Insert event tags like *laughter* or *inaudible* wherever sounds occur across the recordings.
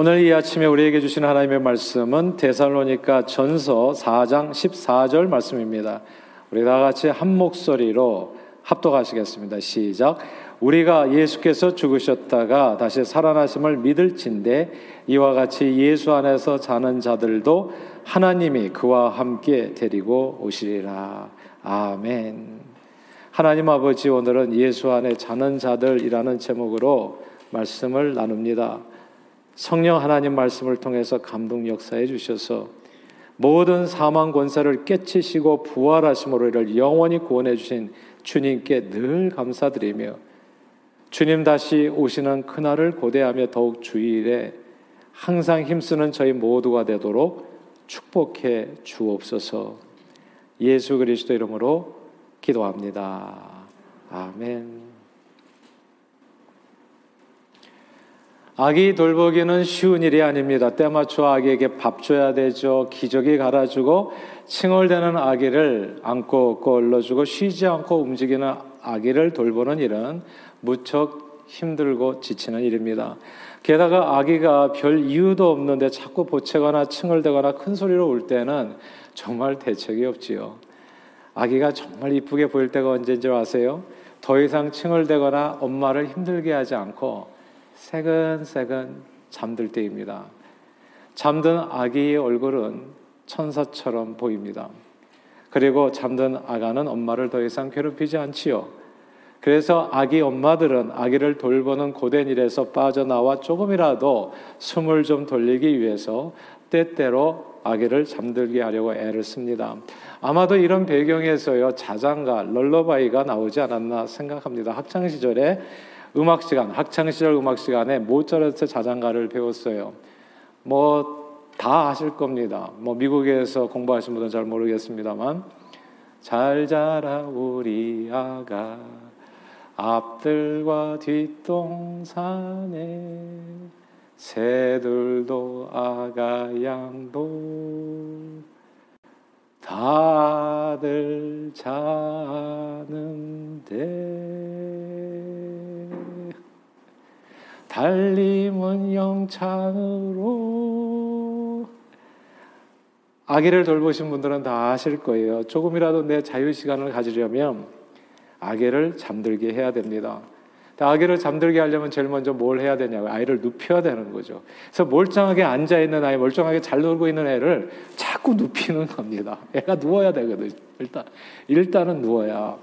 오늘 이 아침에 우리에게 주신 하나님의 말씀은 데살로니가 전서 4장 14절 말씀입니다. 우리 다 같이 한 목소리로 합독하시겠습니다. 시작. 우리가 예수께서 죽으셨다가 다시 살아나심을 믿을진데 이와 같이 예수 안에서 자는 자들도 하나님이 그와 함께 데리고 오시리라. 아멘. 하나님 아버지 오늘은 예수 안에 자는 자들이라는 제목으로 말씀을 나눕니다. 성령 하나님 말씀을 통해서 감동 역사해 주셔서 모든 사망 권세를 깨치시고 부활하심으로 이를 영원히 구원해 주신 주님께 늘 감사드리며 주님 다시 오시는 그날을 고대하며 더욱 주일에 항상 힘쓰는 저희 모두가 되도록 축복해 주옵소서. 예수 그리스도 이름으로 기도합니다. 아멘. 아기 돌보기는 쉬운 일이 아닙니다. 때 맞춰 아기에게 밥 줘야 되죠. 기저귀 갈아주고 칭얼대는 아기를 안고 꼴러주고 쉬지 않고 움직이는 아기를 돌보는 일은 무척 힘들고 지치는 일입니다. 게다가 아기가 별 이유도 없는데 자꾸 보채거나 칭얼대거나 큰 소리로 울 때는 정말 대책이 없지요. 아기가 정말 이쁘게 보일 때가 언제인지 아세요? 더 이상 칭얼대거나 엄마를 힘들게 하지 않고 새근새근 잠들 때입니다. 잠든 아기의 얼굴은 천사처럼 보입니다. 그리고 잠든 아가는 엄마를 더 이상 괴롭히지 않지요. 그래서 아기 엄마들은 아기를 돌보는 고된 일에서 빠져나와 조금이라도 숨을 좀 돌리기 위해서 때때로 아기를 잠들게 하려고 애를 씁니다. 아마도 이런 배경에서요 자장가, 럴러바이가 나오지 않았나 생각합니다. 학창 시절에 음악 시간, 학창 시절 음악 시간에 모차르트 자장가를 배웠어요. 뭐 다 아실 겁니다. 뭐 미국에서 공부하신 분은 잘 모르겠습니다만 잘 자라 우리 아가 앞들과 뒷동산에 새들도 아가 양도 다들 자는데 달림은 영창으로 아기를 돌보신 분들은 다 아실 거예요. 조금이라도 내 자유 시간을 가지려면 아기를 잠들게 해야 됩니다. 아기를 잠들게 하려면 제일 먼저 뭘 해야 되냐고 아이를 눕혀야 되는 거죠. 그래서 멀쩡하게 앉아 있는 아이, 멀쩡하게 잘 놀고 있는 애를 자꾸 눕히는 겁니다. 애가 누워야 되거든. 일단 일단은 누워야.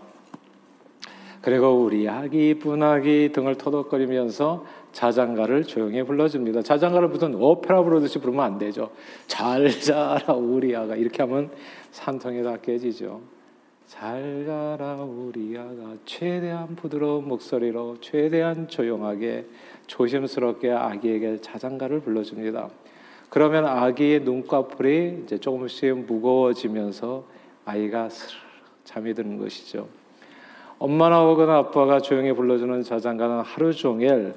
그리고 우리 아기 이쁜 아기 등을 터덕거리면서 자장가를 조용히 불러줍니다. 자장가를 무슨 오페라 부르듯이 부르면 안 되죠. 잘 자라 우리 아가 이렇게 하면 산통이 다 깨지죠. 잘 자라 우리 아가 최대한 부드러운 목소리로 최대한 조용하게 조심스럽게 아기에게 자장가를 불러줍니다. 그러면 아기의 눈꺼풀이 이제 조금씩 무거워지면서 아이가 잠이 드는 것이죠. 엄마나 혹은 아빠가 조용히 불러주는 자장가는 하루 종일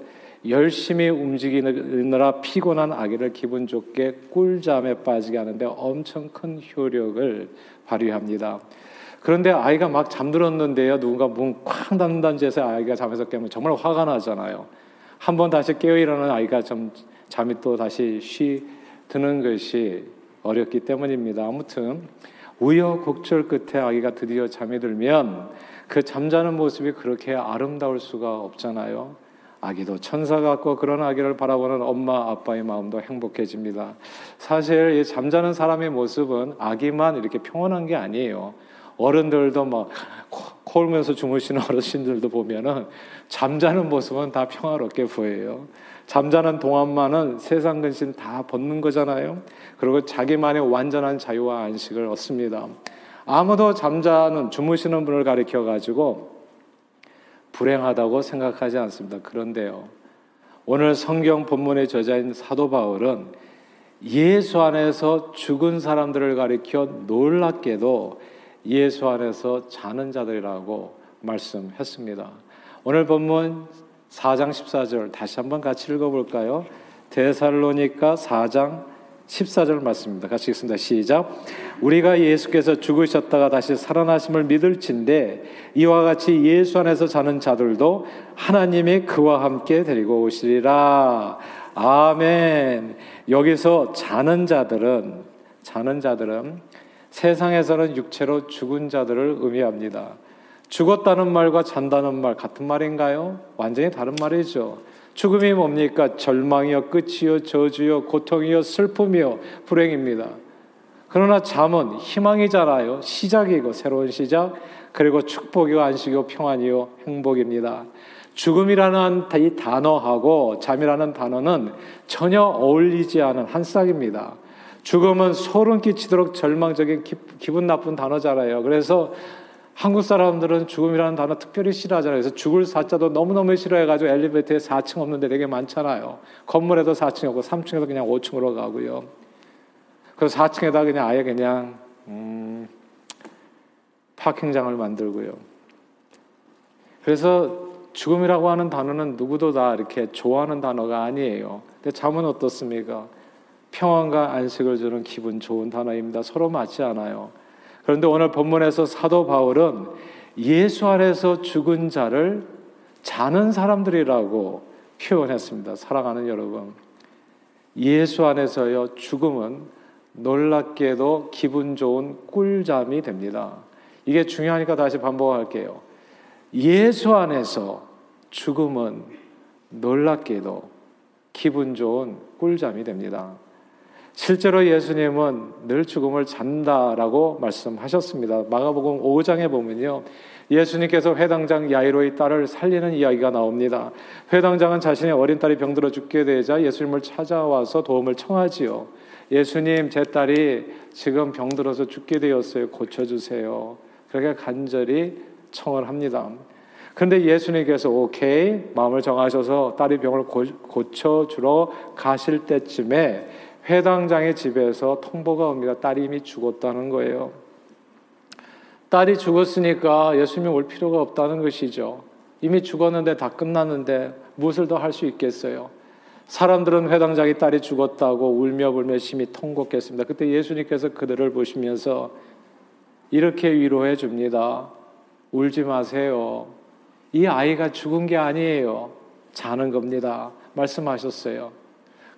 열심히 움직이느라 피곤한 아기를 기분 좋게 꿀잠에 빠지게 하는데 엄청 큰 효력을 발휘합니다. 그런데 아이가 막 잠들었는데요. 누군가 문 쾅 닫는다는 짓에 아이가 잠에서 깨면 정말 화가 나잖아요. 한 번 다시 깨어 일어나는 아이가 좀 잠이 또 다시 쉬 드는 것이 어렵기 때문입니다. 아무튼 우여곡절 끝에 아기가 드디어 잠이 들면 그 잠자는 모습이 그렇게 아름다울 수가 없잖아요. 아기도 천사 같고 그런 아기를 바라보는 엄마 아빠의 마음도 행복해집니다. 사실 잠자는 사람의 모습은 아기만 이렇게 평온한 게 아니에요. 어른들도 막 코울면서 주무시는 *laughs* 어르신들도 보면은 잠자는 모습은 다 평화롭게 보여요. 잠자는 동안만은 세상 근심 다 벗는 거잖아요. 그리고 자기만의 완전한 자유와 안식을 얻습니다. 아무도 잠자는 주무시는 분을 가리켜 가지고 불행하다고 생각하지 않습니다. 그런데요. 오늘 성경 본문의 저자인 사도 바울은 예수 안에서 죽은 사람들을 가리켜 놀랍게도 예수 안에서 자는 자들이라고 말씀했습니다. 오늘 본문 4장 14절 다시 한번 같이 읽어볼까요? 데살로니가 4장 14절 말씀입니다. 같이 읽습니다. 시작. 우리가 예수께서 죽으셨다가 다시 살아나심을 믿을진데 이와 같이 예수 안에서 자는 자들도 하나님이 그와 함께 데리고 오시리라. 아멘. 여기서 자는 자들은 자는 자들은 세상에서는 육체로 죽은 자들을 의미합니다. 죽었다는 말과 잔다는 말 같은 말인가요? 완전히 다른 말이죠. 죽음이 뭡니까? 절망이요, 끝이요, 저주요, 고통이요, 슬픔이요, 불행입니다. 그러나 잠은 희망이잖아요. 시작이고 새로운 시작, 그리고 축복이요, 안식이요, 평안이요, 행복입니다. 죽음이라는 이 단어하고 잠이라는 단어는 전혀 어울리지 않은 한 싹입니다. 죽음은 소름 끼치도록 절망적인 기, 분 나쁜 단어잖아요. 그래서 한국 사람들은 죽음이라는 단어 특별히 싫어하잖아요. 그래서 죽을 사자도 너무너무 싫어해가지고 엘리베이터에 4층 없는데 되게 많잖아요. 건물에도 4층이 없고 3층에도 그냥 5층으로 가고요. 그래서 4층에다 그냥 아예 그냥 음, 파킹장을 만들고요. 그래서 죽음이라고 하는 단어는 누구도 다 이렇게 좋아하는 단어가 아니에요. 근데 잠은 어떻습니까? 평안과 안식을 주는 기분 좋은 단어입니다. 서로 맞지 않아요. 그런데 오늘 본문에서 사도 바울은 예수 안에서 죽은 자를 자는 사람들이라고 표현했습니다. 사랑하는 여러분. 예수 안에서요, 죽음은 놀랍게도 기분 좋은 꿀잠이 됩니다. 이게 중요하니까 다시 반복할게요. 예수 안에서 죽음은 놀랍게도 기분 좋은 꿀잠이 됩니다. 실제로 예수님은 늘 죽음을 잔다라고 말씀하셨습니다. 마가복음 5장에 보면요. 예수님께서 회당장 야이로의 딸을 살리는 이야기가 나옵니다. 회당장은 자신의 어린 딸이 병들어 죽게 되자 예수님을 찾아와서 도움을 청하지요. 예수님, 제 딸이 지금 병들어서 죽게 되었어요. 고쳐주세요. 그렇게 간절히 청을 합니다. 그런데 예수님께서 오케이 마음을 정하셔서 딸이 병을 고쳐 주러 가실 때쯤에 회당장의 집에서 통보가 옵니다. 딸이 이미 죽었다는 거예요. 딸이 죽었으니까 예수님이 올 필요가 없다는 것이죠. 이미 죽었는데 다 끝났는데 무엇을 더 할 수 있겠어요? 사람들은 회당장의 딸이 죽었다고 울며 불며 심히 통곡했습니다. 그때 예수님께서 그들을 보시면서 이렇게 위로해 줍니다. 울지 마세요. 이 아이가 죽은 게 아니에요. 자는 겁니다. 말씀하셨어요.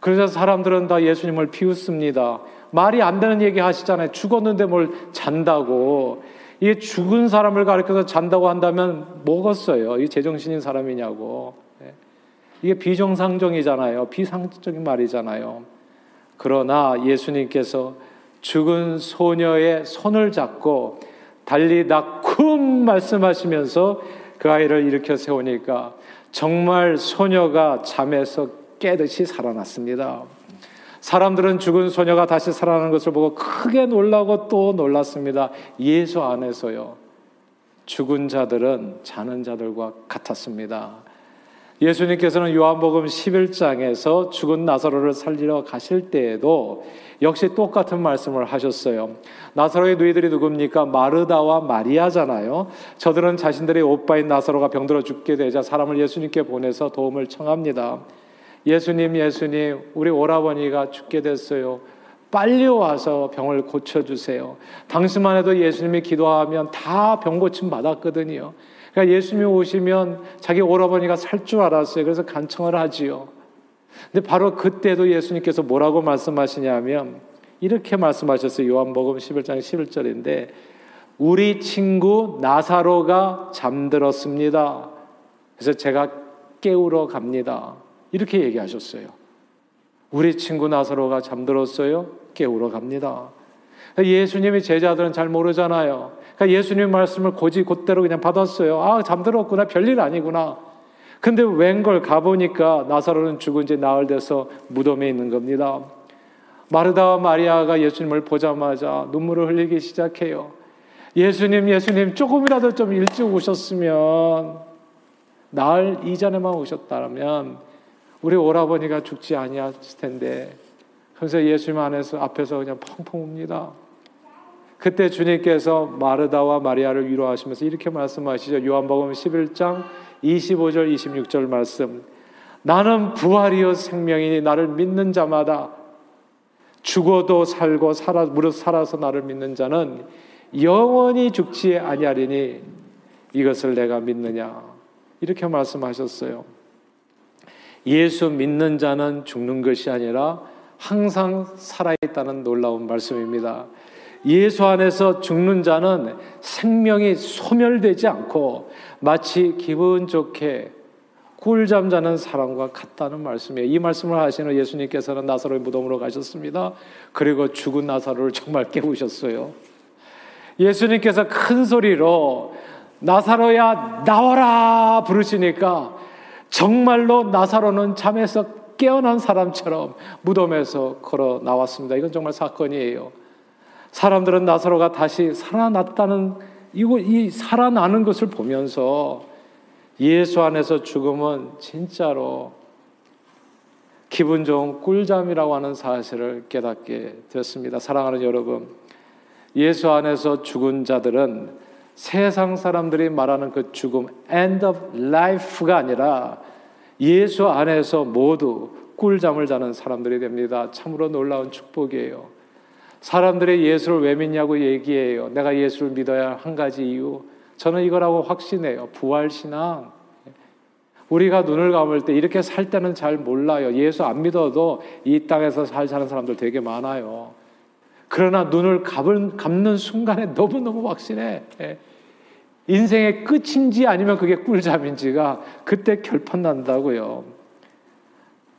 그래서 사람들은 다 예수님을 비웃습니다. 말이 안 되는 얘기 하시잖아요. 죽었는데 뭘 잔다고. 이게 죽은 사람을 가리켜서 잔다고 한다면 뭐겠어요? 이 제정신인 사람이냐고. 예. 이게 비정상적이잖아요. 비상적인 말이잖아요. 그러나 예수님께서 죽은 소녀의 손을 잡고 달리 나쿰 말씀하시면서 그 아이를 일으켜 세우니까 정말 소녀가 잠에서 깨듯이 살아났습니다. 사람들은 죽은 소녀가 다시 살아나는 것을 보고 크게 놀라고 또 놀랐습니다. 예수 안에서요. 죽은 자들은 자는 자들과 같았습니다. 예수님께서는 요한복음 11장에서 죽은 나사로를 살리러 가실 때에도 역시 똑같은 말씀을 하셨어요. 나사로의 누이들이 누굽니까? 마르다와 마리아잖아요. 저들은 자신들의 오빠인 나사로가 병들어 죽게 되자 사람을 예수님께 보내서 도움을 청합니다. 예수님, 예수님, 우리 오라버니가 죽게 됐어요. 빨리 와서 병을 고쳐주세요. 당시만 해도 예수님이 기도하면 다 병 고침 받았거든요. 그러니까 예수님이 오시면 자기 오라버니가 살 줄 알았어요. 그래서 간청을 하지요. 근데 바로 그때도 예수님께서 뭐라고 말씀하시냐면 이렇게 말씀하셨어요. 요한복음 11장 11절인데 우리 친구 나사로가 잠들었습니다. 그래서 제가 깨우러 갑니다. 이렇게 얘기하셨어요. 우리 친구 나사로가 잠들었어요. 깨우러 갑니다. 예수님의 제자들은 잘 모르잖아요. 그러니까 예수님 말씀을 고지 곧대로 그냥 받았어요. 아, 잠들었구나. 별일 아니구나. 근데 웬걸 가보니까 나사로는 죽은 지 나흘 돼서 무덤에 있는 겁니다. 마르다와 마리아가 예수님을 보자마자 눈물을 흘리기 시작해요. 예수님, 예수님, 조금이라도 좀 일찍 오셨으면, 나흘 이전에만 오셨다면, 우리 오라버니가 죽지 아니했을 텐데 그래서 예수님 안에서 앞에서 그냥 펑펑 웁니다. 그때 주님께서 마르다와 마리아를 위로하시면서 이렇게 말씀하시죠. 요한복음 11장 25절 26절 말씀. 나는 부활이요 생명이니 나를 믿는 자마다 죽어도 살고 살아 무릇 살아서 나를 믿는 자는 영원히 죽지 아니하리니 이것을 내가 믿느냐 이렇게 말씀하셨어요. 예수 믿는 자는 죽는 것이 아니라 항상 살아있다는 놀라운 말씀입니다. 예수 안에서 죽는 자는 생명이 소멸되지 않고 마치 기분 좋게 꿀잠 자는 사람과 같다는 말씀이에요. 이 말씀을 하시는 예수님께서는 나사로의 무덤으로 가셨습니다. 그리고 죽은 나사로를 정말 깨우셨어요. 예수님께서 큰 소리로 나사로야 나와라 부르시니까 정말로 나사로는 잠에서 깨어난 사람처럼 무덤에서 걸어 나왔습니다. 이건 정말 사건이에요. 사람들은 나사로가 다시 살아났다는 이거 이 살아나는 것을 보면서 예수 안에서 죽음은 진짜로 기분 좋은 꿀잠이라고 하는 사실을 깨닫게 되었습니다. 사랑하는 여러분, 예수 안에서 죽은 자들은 세상 사람들이 말하는 그 죽음, end of life가 아니라 예수 안에서 모두 꿀잠을 자는 사람들이 됩니다. 참으로 놀라운 축복이에요. 사람들이 예수를 왜 믿냐고 얘기해요. 내가 예수를 믿어야 한 가지 이유. 저는 이거라고 확신해요. 부활신앙. 우리가 눈을 감을 때 이렇게 살 때는 잘 몰라요. 예수 안 믿어도 이 땅에서 잘 사는 사람들 되게 많아요. 그러나 눈을 감은, 감는 순간에 너무너무 확신해. 예. 인생의 끝인지 아니면 그게 꿀잠인지가 그때 결판 난다고요.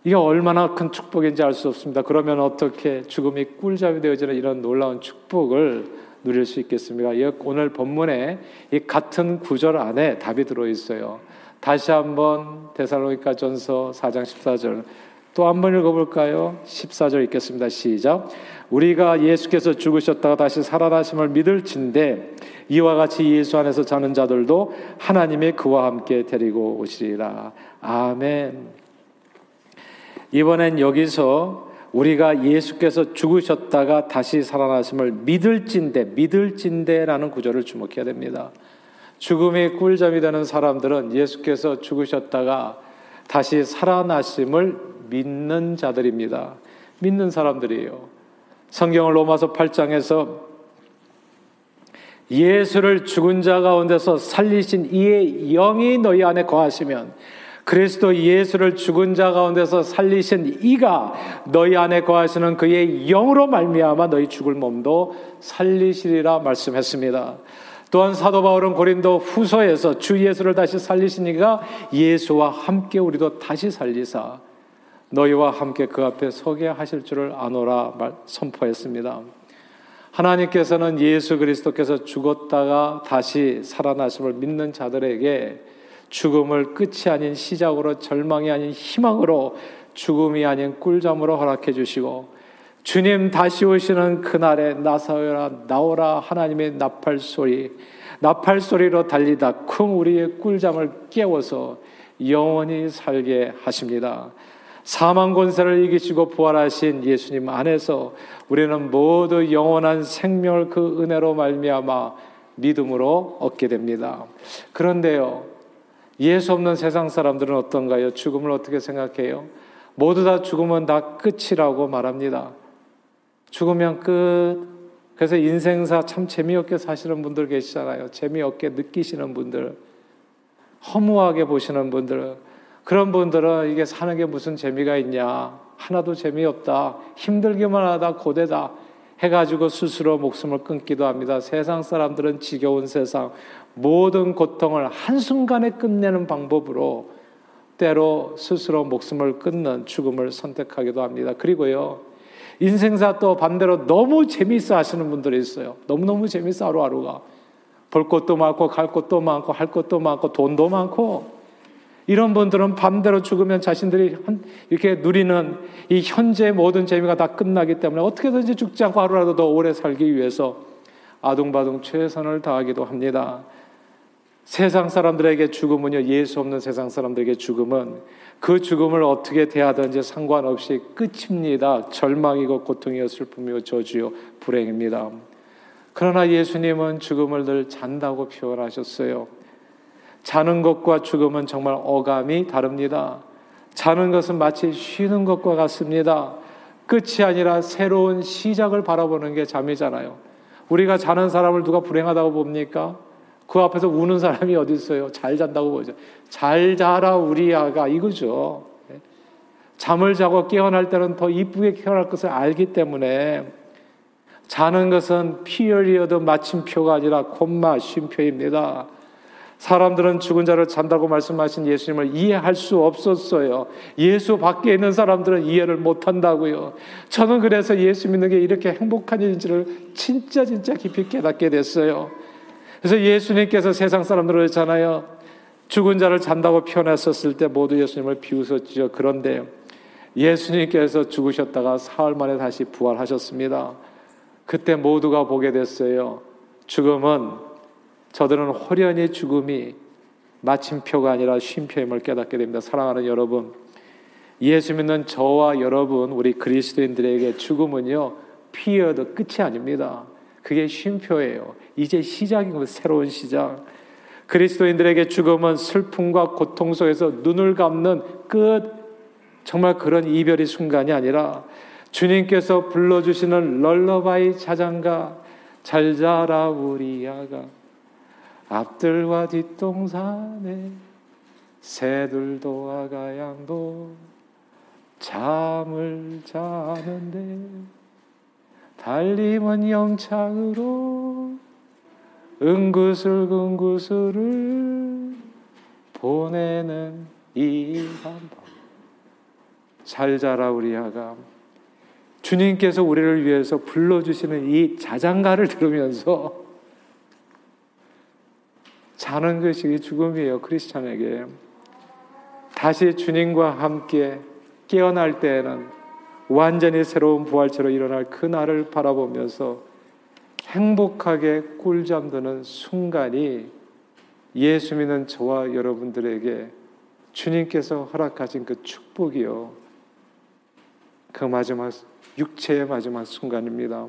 이게 얼마나 큰 축복인지 알 수 없습니다. 그러면 어떻게 죽음이 꿀잠이 되어지는 이런 놀라운 축복을 누릴 수 있겠습니까? 오늘 본문에 이 같은 구절 안에 답이 들어 있어요. 다시 한번 데살로니가 전서 4장 14절 또 한 번 읽어볼까요? 14절 읽겠습니다. 시작. 우리가 예수께서 죽으셨다가 다시 살아나심을 믿을진데 이와 같이 예수 안에서 자는 자들도 하나님의 그와 함께 데리고 오시리라. 아멘. 이번엔 여기서 우리가 예수께서 죽으셨다가 다시 살아나심을 믿을진데 믿을진데라는 구절을 주목해야 됩니다. 죽음이 꿀잠이 되는 사람들은 예수께서 죽으셨다가 다시 살아나심을 믿는 자들입니다. 믿는 사람들이에요. 성경을 로마서 8장에서 예수를 죽은 자 가운데서 살리신 이의 영이 너희 안에 거하시면 그리스도 예수를 죽은 자 가운데서 살리신 이가 너희 안에 거하시는 그의 영으로 말미암아 너희 죽을 몸도 살리시리라 말씀했습니다. 또한 사도 바울은 고린도 후서에서 주 예수를 다시 살리시니가 예수와 함께 우리도 다시 살리사 너희와 함께 그 앞에 서게 하실 줄을 아노라 선포했습니다. 하나님께서는 예수 그리스도께서 죽었다가 다시 살아나심을 믿는 자들에게 죽음을 끝이 아닌 시작으로 절망이 아닌 희망으로 죽음이 아닌 꿀잠으로 허락해 주시고 주님 다시 오시는 그날에 나사오라 나오라 하나님의 나팔 소리 나팔 소리로 달리다 쿵 우리의 꿀잠을 깨워서 영원히 살게 하십니다. 사망 권세를 이기시고 부활하신 예수님 안에서 우리는 모두 영원한 생명을 그 은혜로 말미암아 믿음으로 얻게 됩니다. 그런데요. 예수 없는 세상 사람들은 어떤가요? 죽음을 어떻게 생각해요? 모두 다 죽으면 다 끝이라고 말합니다. 죽으면 끝. 그래서 인생사 참 재미없게 사시는 분들 계시잖아요. 재미없게 느끼시는 분들, 허무하게 보시는 분들, 그런 분들은 이게 사는 게 무슨 재미가 있냐. 하나도 재미없다. 힘들기만 하다 고되다. 해가지고 스스로 목숨을 끊기도 합니다. 세상 사람들은 지겨운 세상, 모든 고통을 한순간에 끝내는 방법으로 때로 스스로 목숨을 끊는 죽음을 선택하기도 합니다. 그리고요, 인생사 또 반대로 너무 재미있어 하시는 분들이 있어요. 너무너무 재미있어 하루하루가. 볼 것도 많고, 갈 것도 많고, 할 것도 많고, 돈도 많고, 이런 분들은 반대로 죽으면 자신들이 이렇게 누리는 이 현재 모든 재미가 다 끝나기 때문에 어떻게든지 죽지 않고 하루라도 더 오래 살기 위해서 아둥바둥 최선을 다하기도 합니다. 세상 사람들에게 죽음은요, 예수 없는 세상 사람들에게 죽음은 그 죽음을 어떻게 대하든지 상관없이 끝입니다. 절망이고 고통이요, 슬픔이요, 저주요, 불행입니다. 그러나 예수님은 죽음을 늘 잔다고 표현하셨어요. 자는 것과 죽음은 정말 어감이 다릅니다. 자는 것은 마치 쉬는 것과 같습니다. 끝이 아니라 새로운 시작을 바라보는 게 잠이잖아요. 우리가 자는 사람을 누가 불행하다고 봅니까? 그 앞에서 우는 사람이 어디 있어요? 잘 잔다고 보죠. 잘 자라 우리 아가 이거죠. 네. 잠을 자고 깨어날 때는 더 이쁘게 깨어날 것을 알기 때문에 자는 것은 period 마침표가 아니라 콤마 쉼표입니다. 사람들은 죽은 자를 잔다고 말씀하신 예수님을 이해할 수 없었어요. 예수 밖에 있는 사람들은 이해를 못 한다고요. 저는 그래서 예수 믿는 게 이렇게 행복한 일인지를 진짜 진짜 깊이 깨닫게 됐어요. 그래서 예수님께서 세상 사람들을 했잖아요. 죽은 자를 잔다고 표현했었을 때 모두 예수님을 비웃었죠. 그런데 예수님께서 죽으셨다가 사흘 만에 다시 부활하셨습니다. 그때 모두가 보게 됐어요. 죽음은 저들은 호련히 죽음이 마침표가 아니라 쉼표임을 깨닫게 됩니다. 사랑하는 여러분, 예수 믿는 저와 여러분, 우리 그리스도인들에게 죽음은요, 피어도 끝이 아닙니다. 그게 쉼표예요. 이제 시작인 거 새로운 시작. 그리스도인들에게 죽음은 슬픔과 고통 속에서 눈을 감는 끝, 정말 그런 이별의 순간이 아니라 주님께서 불러주시는 럴러바이 자장가 잘 자라 우리 아가 앞들과 뒷동산에 새들도 아가 양도 잠을 자는데 달림은 영창으로 은구슬 은구슬을 보내는 이밤잘 자라 우리 아가 주님께서 우리를 위해서 불러주시는 이 자장가를 들으면서 자는 것이 죽음이에요, 크리스찬에게. 다시 주님과 함께 깨어날 때에는 완전히 새로운 부활체로 일어날 그 날을 바라보면서 행복하게 꿀잠 드는 순간이 예수 믿는 저와 여러분들에게 주님께서 허락하신 그 축복이요. 그 마지막 육체의 마지막 순간입니다.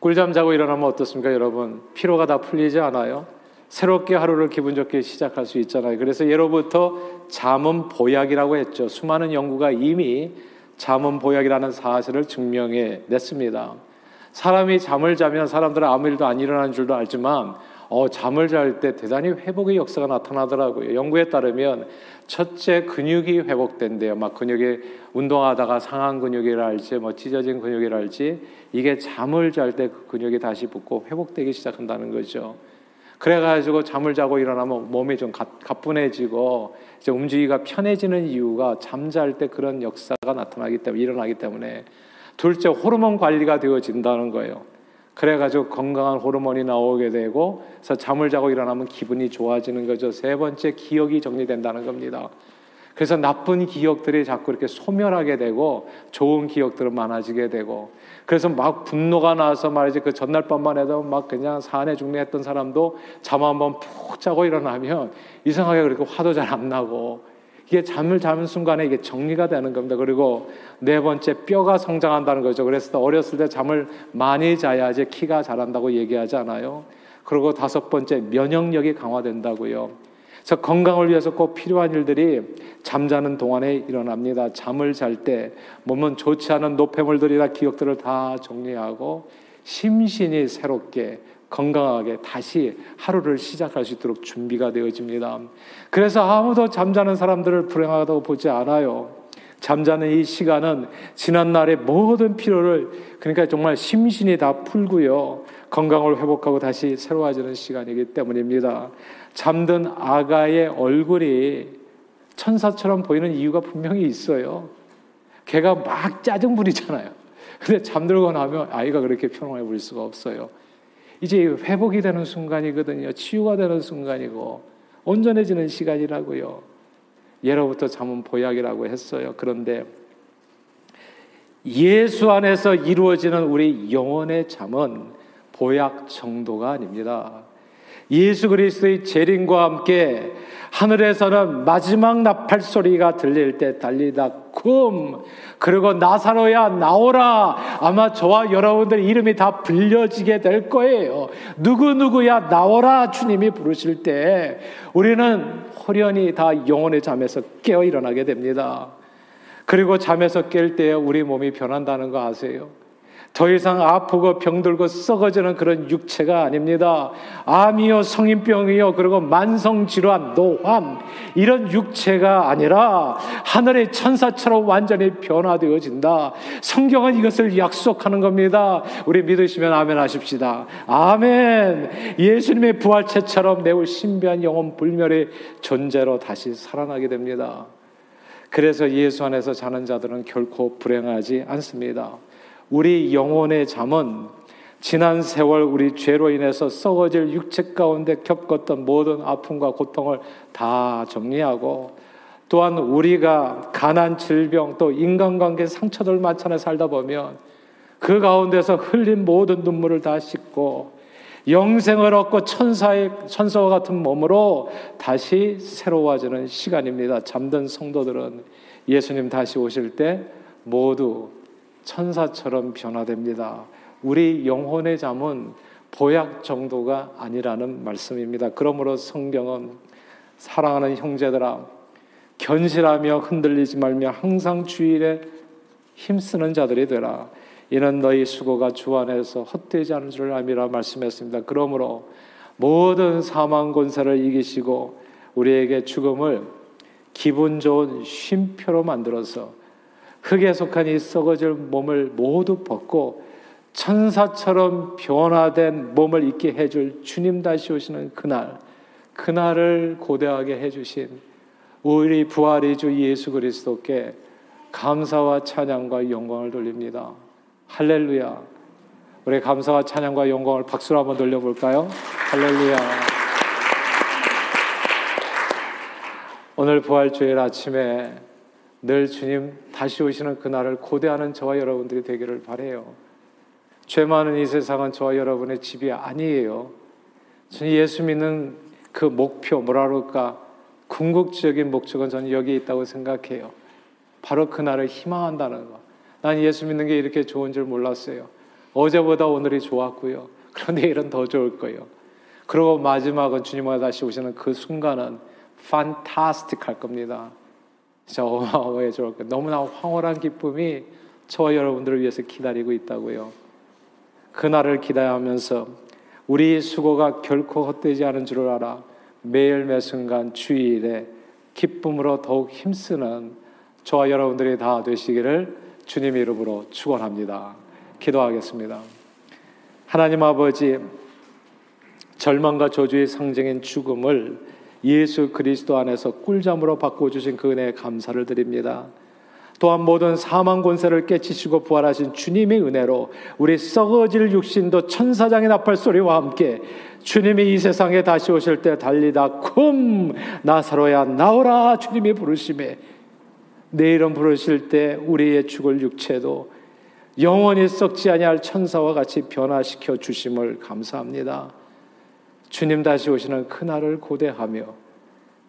꿀잠 자고 일어나면 어떻습니까, 여러분? 피로가 다 풀리지 않아요? 새롭게 하루를 기분 좋게 시작할 수 있잖아요. 그래서 예로부터 잠은 보약이라고 했죠. 수많은 연구가 이미 잠은 보약이라는 사실을 증명해 냈습니다. 사람이 잠을 자면 사람들은 아무 일도 안 일어나는 줄도 알지만 어, 잠을 잘 때 대단히 회복의 역사가 나타나더라고요. 연구에 따르면 첫째 근육이 회복된대요. 막 근육이 운동하다가 상한 근육이랄지 뭐 찢어진 이랄지 이게 잠을 잘때그 근육이 다시 붙고 회복되기 시작한다는 거죠. 그래가지고 잠을 자고 일어나면 몸이 좀 가뿐해지고 이제 움직이기가 편해지는 이유가 잠잘 때 그런 역사가 나타나기 때문에 일어나기 때문에 둘째 호르몬 관리가 되어진다는 거예요. 그래가지고 건강한 호르몬이 나오게 되고 그래서 잠을 자고 일어나면 기분이 좋아지는 거죠. 세 번째 기억이 정리된다는 겁니다. 그래서 나쁜 기억들이 자꾸 이렇게 소멸하게 되고 좋은 기억들은 많아지게 되고 그래서 막 분노가 나서 말이지 그 전날 밤만 해도 막 그냥 사내 중리했던 사람도 잠 한번 푹 자고 일어나면 이상하게 그렇게 화도 잘 안 나고 이게 잠을 자는 순간에 이게 정리가 되는 겁니다. 그리고 네 번째 뼈가 성장한다는 거죠. 그래서 어렸을 때 잠을 많이 자야지 키가 자란다고 얘기하지 않아요. 그리고 다섯 번째 면역력이 강화된다고요. 그래서 건강을 위해서 꼭 필요한 일들이 잠자는 동안에 일어납니다. 잠을 잘 때 몸은 좋지 않은 노폐물들이나 기억들을 다 정리하고 심신이 새롭게 건강하게 다시 하루를 시작할 수 있도록 준비가 되어집니다. 그래서 아무도 잠자는 사람들을 불행하다고 보지 않아요. 잠자는 이 시간은 지난 날의 모든 피로를 그러니까 정말 심신이 다 풀고요. 건강을 회복하고 다시 새로워지는 시간이기 때문입니다. 잠든 아가의 얼굴이 천사처럼 보이는 이유가 분명히 있어요. 걔가 막 짜증 부리잖아요. 근데 잠들고 나면 아이가 그렇게 평온해 보일 수가 없어요. 이제 회복이 되는 순간이거든요. 치유가 되는 순간이고 온전해지는 시간이라고요. 예로부터 잠은 보약이라고 했어요. 그런데 예수 안에서 이루어지는 우리 영혼의 잠은 보약 정도가 아닙니다. 예수 그리스도의 재림과 함께 하늘에서는 마지막 나팔 소리가 들릴 때 달리다 쿰 그리고 나사로야 나오라! 아마 저와 여러분들 이름이 다 불려지게 될 거예요. 누구 누구야 나오라! 주님이 부르실 때 우리는 호련히 다 영혼의 잠에서 깨어 일어나게 됩니다. 그리고 잠에서 깰 때 우리 몸이 변한다는 거 아세요? 더 이상 아프고 병들고 썩어지는 그런 육체가 아닙니다. 암이요, 성인병이요, 그리고 만성질환, 노환, 이런 육체가 아니라 하늘의 천사처럼 완전히 변화되어진다. 성경은 이것을 약속하는 겁니다. 우리 믿으시면 아멘 하십시다. 아멘! 예수님의 부활체처럼 매우 신비한 영혼 불멸의 존재로 다시 살아나게 됩니다. 그래서 예수 안에서 자는 자들은 결코 불행하지 않습니다. 우리 영혼의 잠은 지난 세월 우리 죄로 인해서 썩어질 육체 가운데 겪었던 모든 아픔과 고통을 다 정리하고 또한 우리가 가난 질병 또 인간관계 상처들 만찬에 살다 보면 그 가운데서 흘린 모든 눈물을 다 씻고 영생을 얻고 천사의 천사와 같은 몸으로 다시 새로워지는 시간입니다. 잠든 성도들은 예수님 다시 오실 때 모두 천사처럼 변화됩니다. 우리 영혼의 잠은 보약 정도가 아니라는 말씀입니다. 그러므로 성경은 사랑하는 형제들아 견실하며 흔들리지 말며 항상 주일에 힘쓰는 자들이 되라. 이는 너희 수고가 주 안에서 헛되지 않은 줄 알미라 말씀했습니다. 그러므로 모든 사망 권세를 이기시고 우리에게 죽음을 기분 좋은 쉼표로 만들어서 흙에 속한 이 썩어질 몸을 모두 벗고 천사처럼 변화된 몸을 있게 해줄 주님 다시 오시는 그날, 그날을 고대하게 해주신 우리 부활의 주 예수 그리스도께 감사와 찬양과 영광을 돌립니다. 할렐루야. 우리 감사와 찬양과 영광을 박수로 한번 돌려볼까요? 할렐루야. 오늘 부활주일 아침에 늘 주님 다시 오시는 그날을 고대하는 저와 여러분들이 되기를 바래요. 죄 많은 이 세상은 저와 여러분의 집이 아니에요. 저는 예수 믿는 그 목표, 뭐라 그럴까, 궁극적인 목적은 저는 여기에 있다고 생각해요. 바로 그날을 희망한다는 거. 난 예수 믿는 게 이렇게 좋은 줄 몰랐어요. 어제보다 오늘이 좋았고요. 그런데 *laughs* 내일은 더 좋을 거예요. 그리고 마지막은 주님과 다시 오시는 그 순간은 판타스틱 할 겁니다. 진짜 어마어마해 거예요. 너무나 황홀한 기쁨이 저와 여러분들을 위해서 기다리고 있다고요. 그날을 기다하면서 우리 수고가 결코 헛되지 않은 줄을 알아 매일 매 순간 주일에 기쁨으로 더욱 힘쓰는 저와 여러분들이 다 되시기를 주님 이름으로 축원합니다. 기도하겠습니다. 하나님 아버지 절망과 저주의 상징인 죽음을 예수 그리스도 안에서 꿀잠으로 바꿔주신 그 은혜에 감사를 드립니다. 또한 모든 사망 권세를 깨치시고 부활하신 주님의 은혜로 우리 썩어질 육신도 천사장의 나팔 소리와 함께 주님이 이 세상에 다시 오실 때 달리다 쿰 나사로야 나오라 주님이 부르심에 내일은 부르실 때 우리의 죽을 육체도 영원히 썩지 아니할 천사와 같이 변화시켜 주심을 감사합니다. 주님 다시 오시는 그날을 고대하며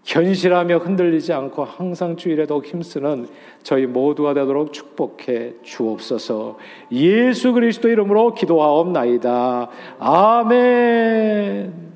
현실하며 흔들리지 않고 항상 주일에 더 힘쓰는 저희 모두가 되도록 축복해 주옵소서. 예수 그리스도 이름으로 기도하옵나이다. 아멘.